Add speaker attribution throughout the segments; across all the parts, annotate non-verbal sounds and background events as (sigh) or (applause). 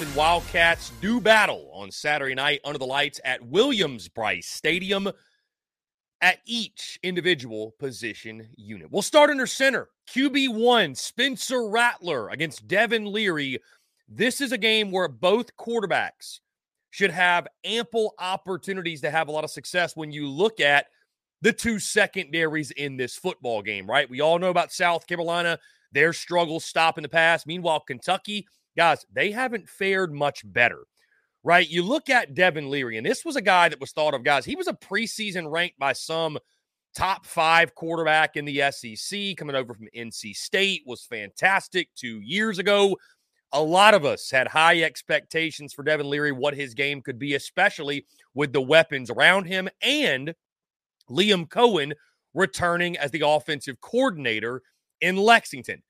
Speaker 1: And Wildcats do battle on Saturday night under the lights at Williams-Brice Stadium at each individual position unit. We'll start under center. QB1, Spencer Rattler against Devin Leary. This is a game where both quarterbacks should have ample opportunities to have a lot of success when you look at the two secondaries in this football game, right? We all know about South Carolina, their struggles stopping the pass. Meanwhile, Kentucky, guys, they haven't fared much better, right? You look at Devin Leary, and this was a guy that was thought of, guys, he was a preseason ranked by some top five quarterback in the SEC, coming over from NC State, was fantastic two years ago a lot of us had high expectations for Devin Leary, what his game could be, especially with the weapons around him and Liam Coen returning as the offensive coordinator in Lexington.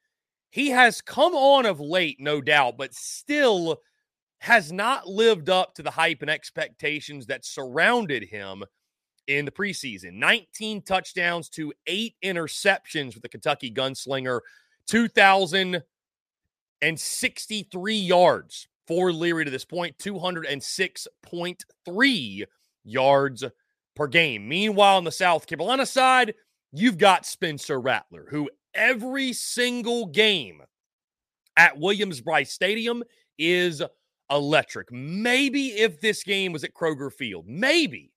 Speaker 1: He has come on of late, no doubt, but still has not lived up to the hype and expectations that surrounded him in the preseason. 19 touchdowns to eight interceptions with the Kentucky gunslinger. 2000 and 63 yards for Leary to this point, 206.3 yards per game. Meanwhile, on the South Carolina side, you've got Spencer Rattler, who every single game at Williams-Brice Stadium is electric. Maybe if this game was at Kroger Field, maybe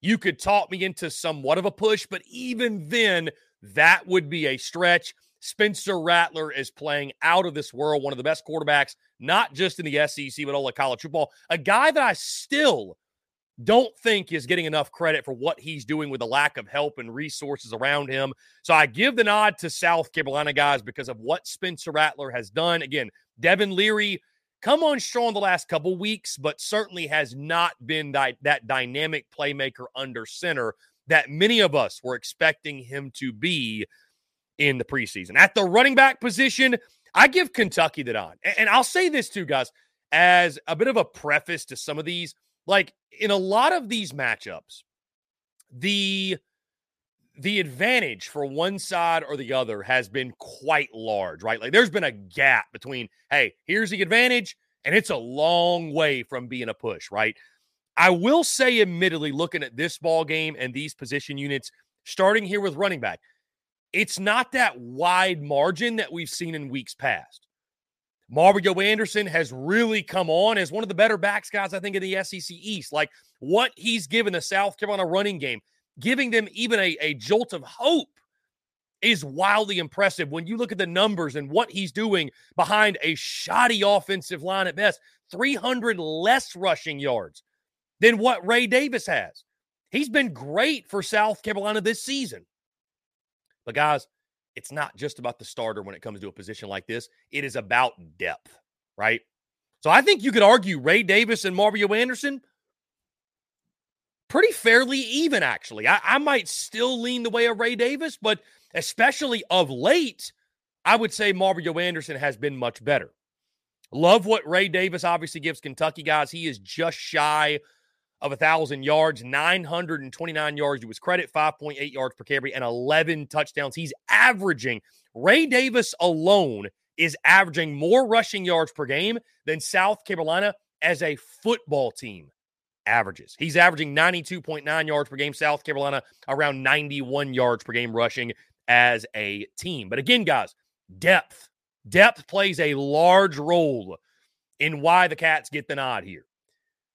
Speaker 1: you could talk me into somewhat of a push, but even then, that would be a stretch. Spencer Rattler is playing out of this world, one of the best quarterbacks, not just in the SEC, but all of college football. A guy that I still don't think is getting enough credit for what he's doing with the lack of help and resources around him. So I give the nod to South Carolina guys because of what Spencer Rattler has done. Again, Devin Leary come on strong the last couple weeks, but certainly has not been that, that dynamic playmaker under center that many of us were expecting him to be in the preseason. At the running back position, I give Kentucky the on. And I'll say this too, guys, as a bit of a preface to some of these. Like in a lot of these matchups, the the advantage for one side or the other has been quite large, right? Like there's been a gap between, hey, here's the advantage, and it's a long way from being a push, right? I will say, admittedly, looking at this ball game and these position units, starting here with running back, it's not that wide margin that we've seen in weeks past. Mario Anderson has really come on as one of the better backs guys, I think, in the SEC East. Like what he's given the South Carolina running game, giving them even a, a jolt of hope is wildly impressive when you look at the numbers and what he's doing behind a shoddy offensive line at best 300 less rushing yards than what Ray Davis has. He's been great for South Carolina this season. But guys, it's not just about the starter when it comes to a position like this. It is about depth, right? So I think you could argue Ray Davis and Mario Anderson pretty fairly even, actually. I, I might still lean the way of Ray Davis, but especially of late, I would say Mario Anderson has been much better. Love what Ray Davis obviously gives Kentucky guys. He is just shy of 1,000 yards, 929 yards to his credit, 5.8 yards per carry, and 11 touchdowns. He's averaging, Ray Davis alone is averaging more rushing yards per game than South Carolina as a football team averages. He's averaging 92.9 yards per game. South Carolina around 91 yards per game rushing as a team. But again, guys, depth. Depth plays a large role in why the Cats get the nod here.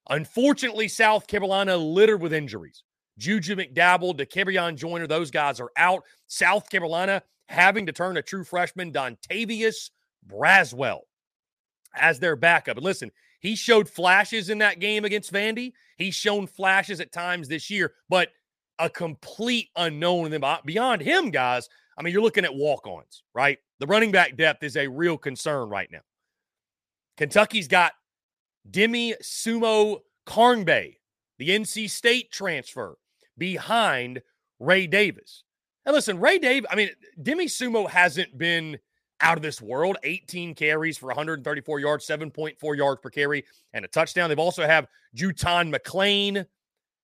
Speaker 1: Unfortunately, South Carolina littered with injuries. Juju McDowell, Dakereon Joyner, those guys are out. South Carolina having to turn a true freshman, Dontavius Braswell, as their backup. And listen, he showed flashes in that game against Vandy. He's shown flashes at times this year, but a complete unknown. And beyond him, guys, I mean, you're looking at walk ons, right? The running back depth is a real concern right now. Kentucky's got Demie Sumo Karngbaye, the NC State transfer, behind Ray Davis. And listen, Ray Davis, I mean, Demi Sumo hasn't been out of this world. 18 carries for 134 yards, 7.4 yards per carry, and a touchdown. They've also have Jutahn McClain,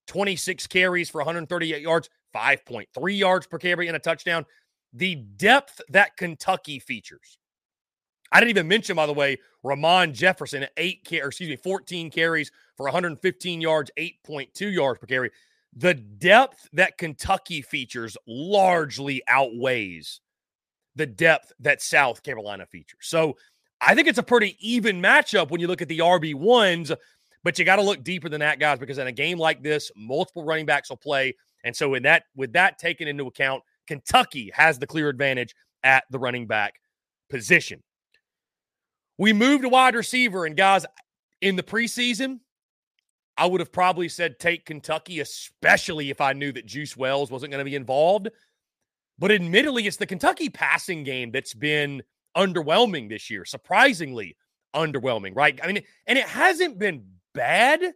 Speaker 1: 26 carries for 138 yards, 5.3 yards per carry, and a touchdown. The depth that Kentucky features I didn't even mention, by the way, Ramon Jefferson eight, or excuse me, 14 carries for 115 yards, 8.2 yards per carry. The depth that Kentucky features largely outweighs the depth that South Carolina features. So I think it's a pretty even matchup when you look at the RB1s, but you got to look deeper than that, guys, because in a game like this, multiple running backs will play. And so in that with that taken into account, Kentucky has the clear advantage at the running back position. We moved a wide receiver, and guys, in the preseason, I would have probably said take Kentucky, especially if I knew that Juice Wells wasn't going to be involved. But admittedly, it's the Kentucky passing game that's been underwhelming this year, surprisingly underwhelming, right? I mean, and it hasn't been bad,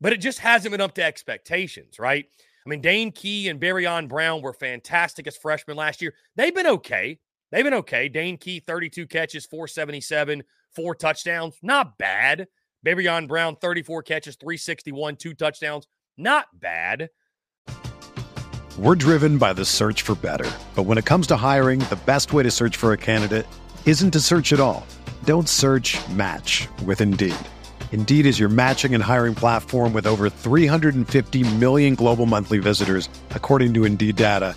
Speaker 1: but it just hasn't been up to expectations, right? I mean, Dane Key and Barion Brown were fantastic as freshmen last year. They've been okay. They've been okay. Dane Key, 32 catches, 477, four touchdowns. Not bad. Barion Brown, 34 catches, 361, two touchdowns. Not bad.
Speaker 2: We're driven by the search for better. But when it comes to hiring, the best way to search for a candidate isn't to search at all. Don't search match with Indeed. Indeed is your matching and hiring platform with over 350 million global monthly visitors, according to Indeed data,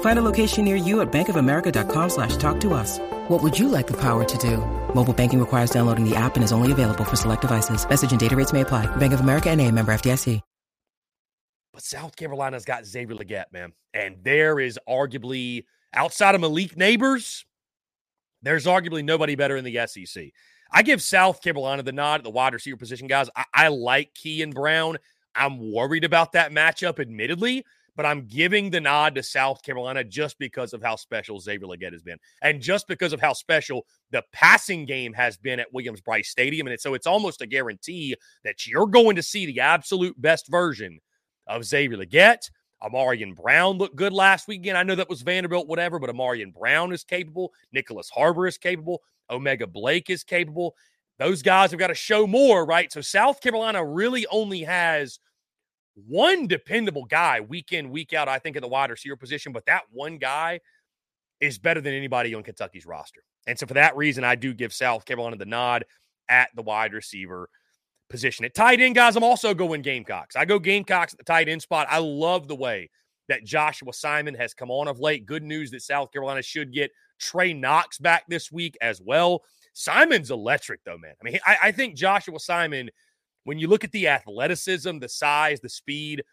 Speaker 3: Find a location near you at bankofamerica.com slash talk to us. What would you like the power to do? Mobile banking requires downloading the app and is only available for select devices. Message and data rates may apply. Bank of America and a member FDIC.
Speaker 1: But South Carolina's got Xavier Legette, man. And there is arguably, outside of Malik Nabers, there's arguably nobody better in the SEC. I give South Carolina the nod at the wide receiver position, guys. I, I like Key and Brown. I'm worried about that matchup, admittedly, but I'm giving the nod to South Carolina just because of how special Xavier Legette has been, and just because of how special the passing game has been at Williams Brice Stadium. And so it's almost a guarantee that you're going to see the absolute best version of Xavier Legette. Ahmarean Brown looked good last weekend. I know that was Vanderbilt, whatever, but Ahmarean Brown is capable. Nicholas Harbor is capable. O'Mega Blake is capable. Those guys have got to show more, right? So South Carolina really only has one dependable guy week in, week out, I think, at the wide receiver position, but that one guy is better than anybody on Kentucky's roster. And so for that reason, I do give South Carolina the nod at the wide receiver position. At tight end, guys, I'm also going Gamecocks. I go Gamecocks at the tight end spot. I love the way that Joshua Simon has come on of late. Good news that South Carolina should get Trey Knox back this week as well. Simon's electric, though, man. I mean, I, I think Joshua Simon, when you look at the athleticism, the size, the speed,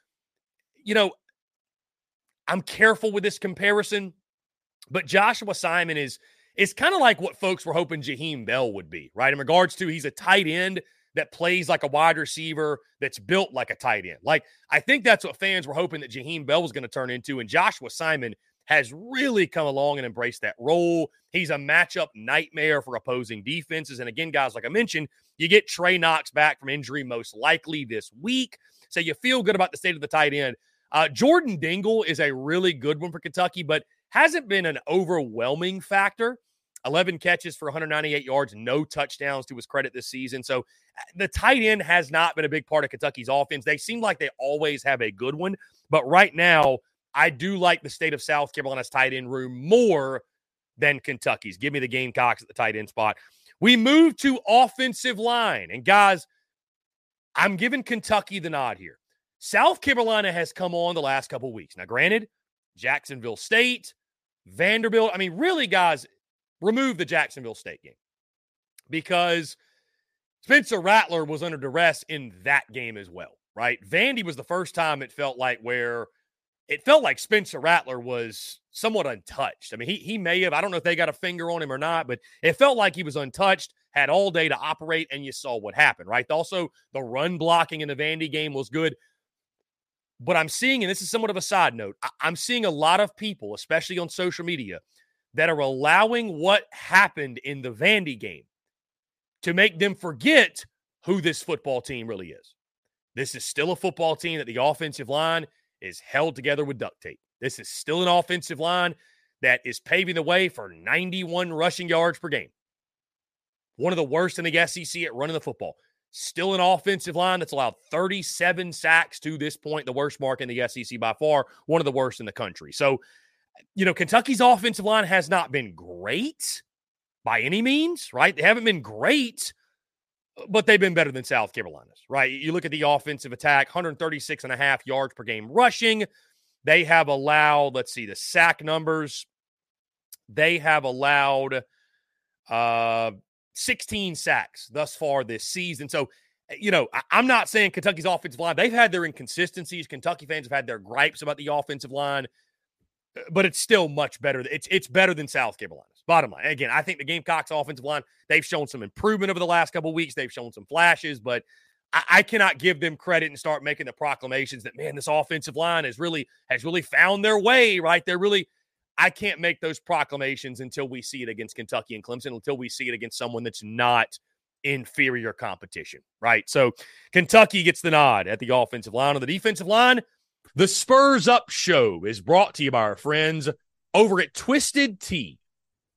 Speaker 1: you know, I'm careful with this comparison, but Joshua Simon is is kind of like what folks were hoping Jaheim Bell would be, right? In regards to he's a tight end that plays like a wide receiver that's built like a tight end. Like, I think that's what fans were hoping that Jaheim Bell was going to turn into. And Joshua Simon has really come along and embraced that role. He's a matchup nightmare for opposing defenses. And again, guys, like I mentioned, you get Trey Knox back from injury most likely this week. So you feel good about the state of the tight end. Uh, Jordan Dingle is a really good one for Kentucky, but hasn't been an overwhelming factor. 11 catches for 198 yards, no touchdowns to his credit this season. So uh, the tight end has not been a big part of Kentucky's offense. They seem like they always have a good one, but right now, I do like the state of South Carolina's tight end room more than Kentucky's. Give me the Gamecocks at the tight end spot. We move to offensive line. And guys, I'm giving Kentucky the nod here. South Carolina has come on the last couple weeks. Now, granted, Jacksonville State, Vanderbilt. I mean, really, guys, remove the Jacksonville State game because Spencer Rattler was under duress in that game as well, right? Vandy was the first time it felt like where it felt like Spencer Rattler was somewhat untouched. I mean, he he may have, I don't know if they got a finger on him or not, but it felt like he was untouched, had all day to operate, and you saw what happened, right? Also, the run blocking in the Vandy game was good. But I'm seeing, and this is somewhat of a side note, I'm seeing a lot of people, especially on social media, that are allowing what happened in the Vandy game to make them forget who this football team really is. This is still a football team that the offensive line is held together with duct tape. This is still an offensive line that is paving the way for 91 rushing yards per game. One of the worst in the SEC at running the football. Still an offensive line that's allowed 37 sacks to this point, the worst mark in the SEC by far, one of the worst in the country. So, you know, Kentucky's offensive line has not been great by any means, right? They haven't been great, but they've been better than South Carolina's, right? You look at the offensive attack, 136 and a half yards per game rushing. They have allowed, let's see, the sack numbers. They have allowed uh 16 sacks thus far this season. So, eh, you know, I, am not saying Kentucky's offensive line, they've had their inconsistencies. Kentucky fans have had their gripes about the offensive line, eh, but it's still much better. It's it's better than South Carolina. Bottom line. Again, I think the Gamecocks offensive line, they've shown some improvement over the last couple weeks. They've shown some flashes, but I, I, cannot give them credit and start making the proclamations that man, this offensive line has really has really found their way, right? They're really I can't make those proclamations until we see it against Kentucky and Clemson, until we see it against someone that's not inferior competition, right? So Kentucky gets the nod at the offensive line. On the defensive line, the Spurs Up Show is brought to you by our friends over at Twisted Tea.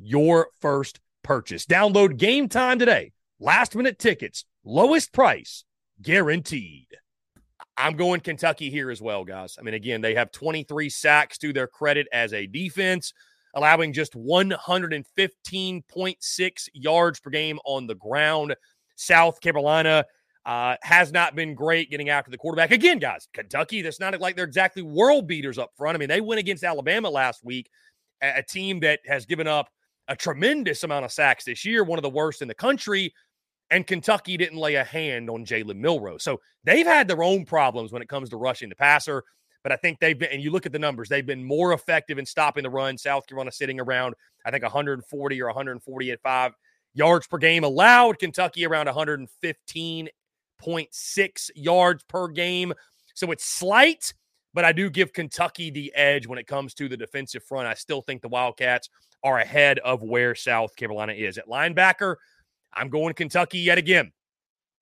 Speaker 1: your first purchase. Download game time today. Last minute tickets, lowest price guaranteed. I'm going Kentucky here as well, guys. I mean, again, they have 23 sacks to their credit as a defense, allowing just 115.6 yards per game on the ground. South Carolina uh, has not been great getting after the quarterback. Again, guys, Kentucky, that's not like they're exactly world beaters up front. I mean, they went against Alabama last week, a, a team that has given up a tremendous amount of sacks this year, one of the worst in the country. And Kentucky didn't lay a hand on Jalen Milroe. So they've had their own problems when it comes to rushing the passer. But I think they've been, and you look at the numbers, they've been more effective in stopping the run. South Carolina sitting around, I think, 140 or 140 at five yards per game allowed. Kentucky around 115.6 yards per game. So it's slight, but I do give Kentucky the edge when it comes to the defensive front. I still think the Wildcats are ahead of where South Carolina is. At linebacker, I'm going Kentucky yet again.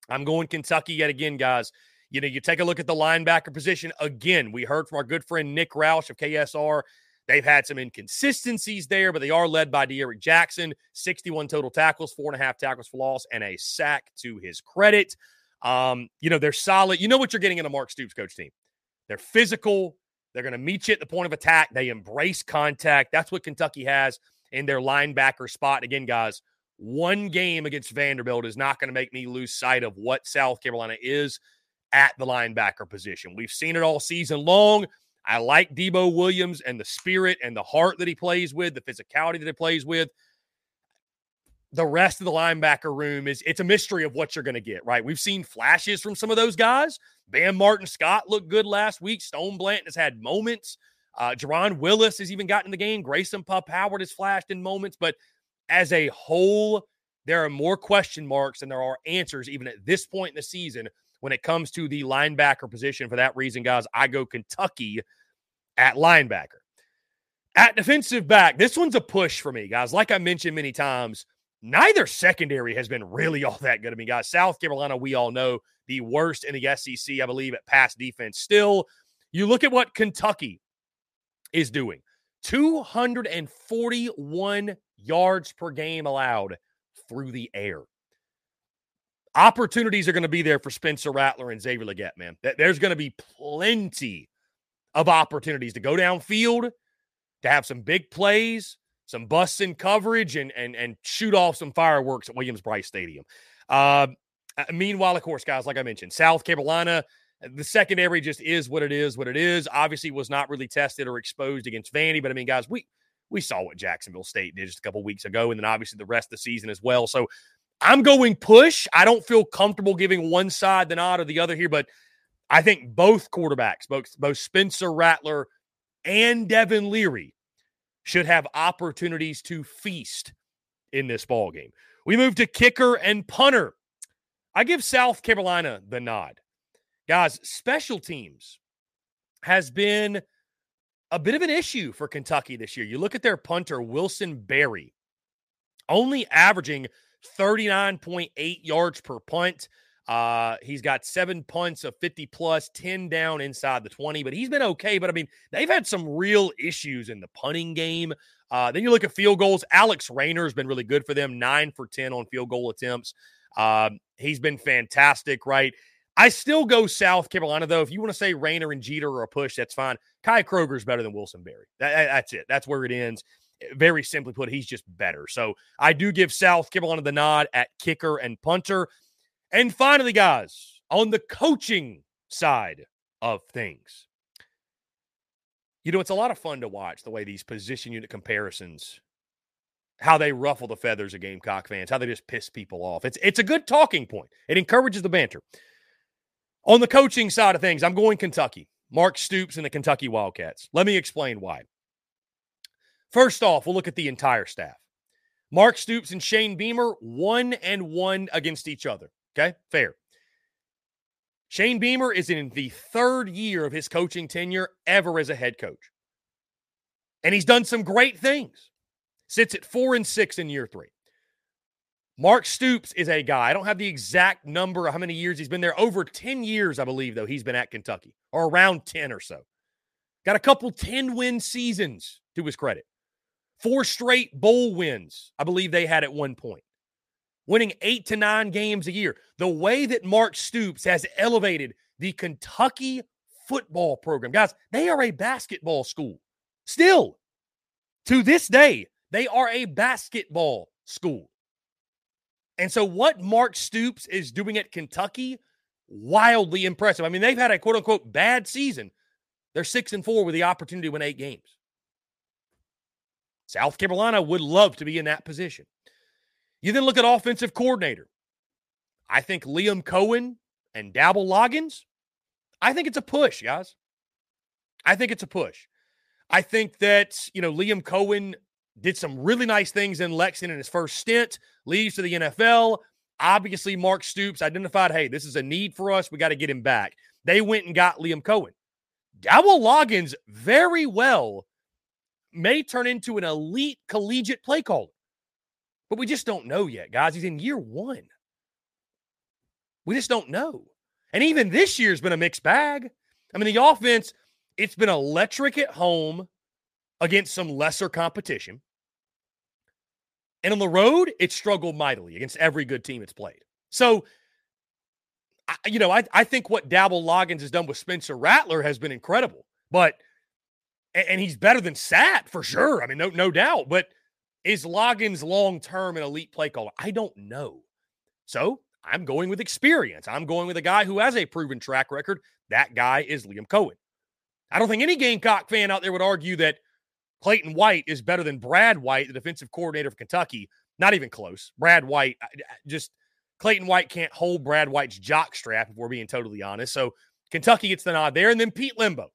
Speaker 1: I'm going Kentucky yet again, guys. You know, you take a look at the linebacker position again. We heard from our good friend Nick Roush of KSR. They've had some inconsistencies there, but they are led by D'Eryk Jackson, 61 total tackles, four and a half tackles for loss, and a sack to his credit. Um, you know, they're solid. You know what you're getting in a Mark Stoops coach team. They're physical. They're going to meet you at the point of attack. They embrace contact. That's what Kentucky has in their linebacker spot. Again, guys, one game against Vanderbilt is not going to make me lose sight of what South Carolina is at the linebacker position. We've seen it all season long. I like Debo Williams and the spirit and the heart that he plays with, the physicality that he plays with. The rest of the linebacker room is it's a mystery of what you're going to get, right? We've seen flashes from some of those guys. Bam Martin Scott looked good last week. Stone Blanton has had moments. Uh, Jaron Willis has even gotten in the game. Grayson Pup Howard has flashed in moments, but as a whole, there are more question marks than there are answers, even at this point in the season, when it comes to the linebacker position. For that reason, guys, I go Kentucky at linebacker. At defensive back, this one's a push for me, guys. Like I mentioned many times, neither secondary has been really (laughs) all that good. I mean, guys, South Carolina, we all know the worst in the SEC, I believe, at pass defense. Still, you look at what Kentucky is doing 241 yards per game allowed through the air opportunities are going to be there for Spencer Rattler and Xavier Legette, man. There's going to be plenty of opportunities to go downfield, to have some big plays, some busts in coverage, and and and shoot off some fireworks at Williams-Brice Stadium. Uh, Uh, meanwhile, of course, guys, like I mentioned, South Carolina, uh, the secondary just is what it is. What it is, obviously, was not really tested or exposed against Vandy. But I mean, guys, we we saw what Jacksonville State did just a couple weeks ago, and then obviously the rest of the season as well. So I'm going push. I don't feel comfortable giving one side the nod or the other here, but I think both quarterbacks, both both Spencer Rattler and Devin Leary, should have opportunities to feast in this ball game. We move to kicker and punter. I give South Carolina the nod. Guys, special teams has been a bit of an issue for Kentucky this year. You look at their punter, Wilson Berry, only averaging 39.8 yards per punt. Uh, he's got seven punts of 50 plus, 10 down inside the 20, but he's been okay. But I mean, they've had some real issues in the punting game. Uh, then you look at field goals. Alex Rayner has been really good for them, nine for 10 on field goal attempts. Uh, he's been fantastic, right? I still go South Carolina, though. If you want to say Raynor and Jeter are a push, that's fine. Kai Kroeger's better than Wilson Berry. That, that's it. That's where it ends very simply put, he's just better. So I do give South Carolina the nod at kicker and punter. And finally, guys, on the coaching side of things, you know, it's a lot of fun to watch the way these position unit comparisons, how they ruffle the feathers of Gamecock fans, how they just piss people off. It's it's a good talking point. It encourages the banter. On the coaching side of things, I'm going Kentucky. Mark Stoops and the Kentucky Wildcats. Let me explain why. First off, we'll look at the entire staff. Mark Stoops and Shane Beamer, one and one against each other. Okay, fair. Shane Beamer is in the third year of his coaching tenure ever as a head coach. And he's done some great things. Sits at four and six in year three. Mark Stoops is a guy. I don't have the exact number of how many years he's been there. Over 10 years, I believe, though, he's been at Kentucky, or around 10 or so. Got a couple 10 win seasons to his credit. Four straight bowl wins, I believe they had at one point. Winning eight to nine games a year. The way that Mark Stoops has elevated the Kentucky football program. Guys, they are a basketball school. Still, to this day, they are a basketball school. And so, what Mark Stoops is doing at Kentucky, wildly impressive. I mean, they've had a quote unquote bad season. They're six and four with the opportunity to win eight games. South Carolina would love to be in that position. You then look at offensive coordinator. I think Liam Coen and Dowell Loggins, I think it's a push, guys. I think it's a push. I think that, you know, Liam Coen did some really nice things in Lexington in his first stint, leaves to the NFL. Obviously, Mark Stoops identified, hey, this is a need for us. We got to get him back. They went and got Liam Coen. Dowell Loggins very well may turn into an elite collegiate play caller. But we just don't know yet, guys. He's in year one. We just don't know. And even this year's been a mixed bag. I mean, the offense, it's been electric at home against some lesser competition. And on the road, it struggled mightily against every good team it's played. So, I, you know, I, I think what Dowell Loggins has done with Spencer Rattler has been incredible. But, and, he's better than Sat for sure. I mean, no, no doubt. But is Loggins long term an elite play caller? I don't know. So I'm going with experience. I'm going with a guy who has a proven track record. That guy is Liam Coen. I don't think any Gamecock fan out there would argue that Clayton White is better than Brad White, the defensive coordinator of Kentucky. Not even close. Brad White, just Clayton White can't hold Brad White's jock strap, if we're being totally honest. So Kentucky gets the nod there. And then Pete Lembo.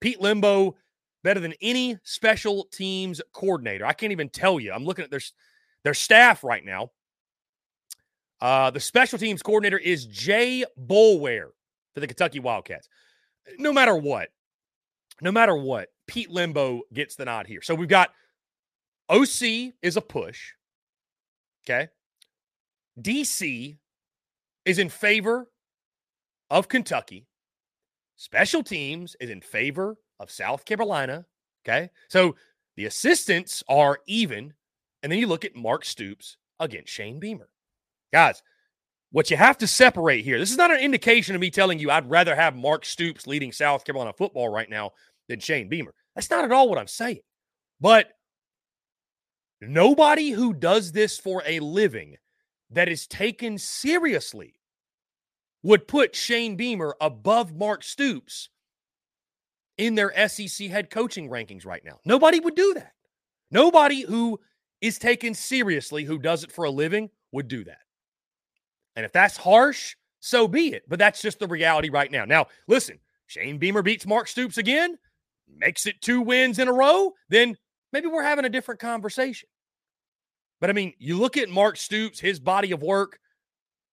Speaker 1: Pete Lembo, better than any special teams coordinator. I can't even tell you. I'm looking at their, their staff right now. Uh, the special teams coordinator is Jay Boulware for the Kentucky Wildcats. No matter what, no matter what, Pete Lembo gets the nod here. So we've got OC is a push. Okay. DC is in favor of Kentucky. Special teams is in favor of South Carolina. Okay. So the assistants are even. And then you look at Mark Stoops against Shane Beamer. Guys, what you have to separate here, this is not an indication of me telling you I'd rather have Mark Stoops leading South Carolina football right now than Shane Beamer. That's not at all what I'm saying. But nobody who does this for a living that is taken seriously would put Shane Beamer above Mark Stoops in their SEC head coaching rankings right now. Nobody would do that. Nobody who is taken seriously, who does it for a living, would do that. And if that's harsh, so be it. But that's just the reality right now. Now, listen, Shane Beamer beats Mark Stoops again makes it two wins in a row, then maybe we're having a different conversation. But I mean, you look at Mark Stoops, his body of work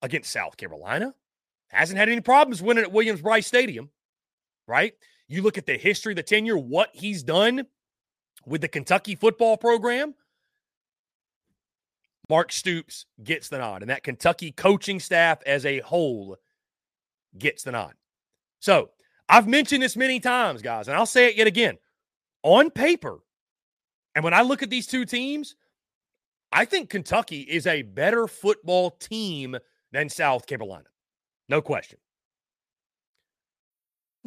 Speaker 1: against South Carolina, hasn't had any problems winning at Williams-Brice Stadium, right? You look at the history, the tenure, what he's done with the Kentucky football program. Mark Stoops gets the nod, and that Kentucky coaching staff as a whole gets the nod. So I've mentioned this many times, guys, and I'll say it yet again. On paper, and when I look at these two teams, I think Kentucky is a better football team than South Carolina. No question.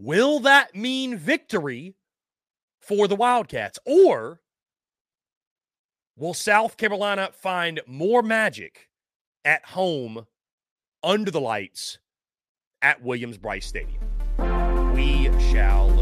Speaker 1: Will that mean victory for the Wildcats? Or will South Carolina find more magic at home under the lights at Williams-Brice Stadium? We shall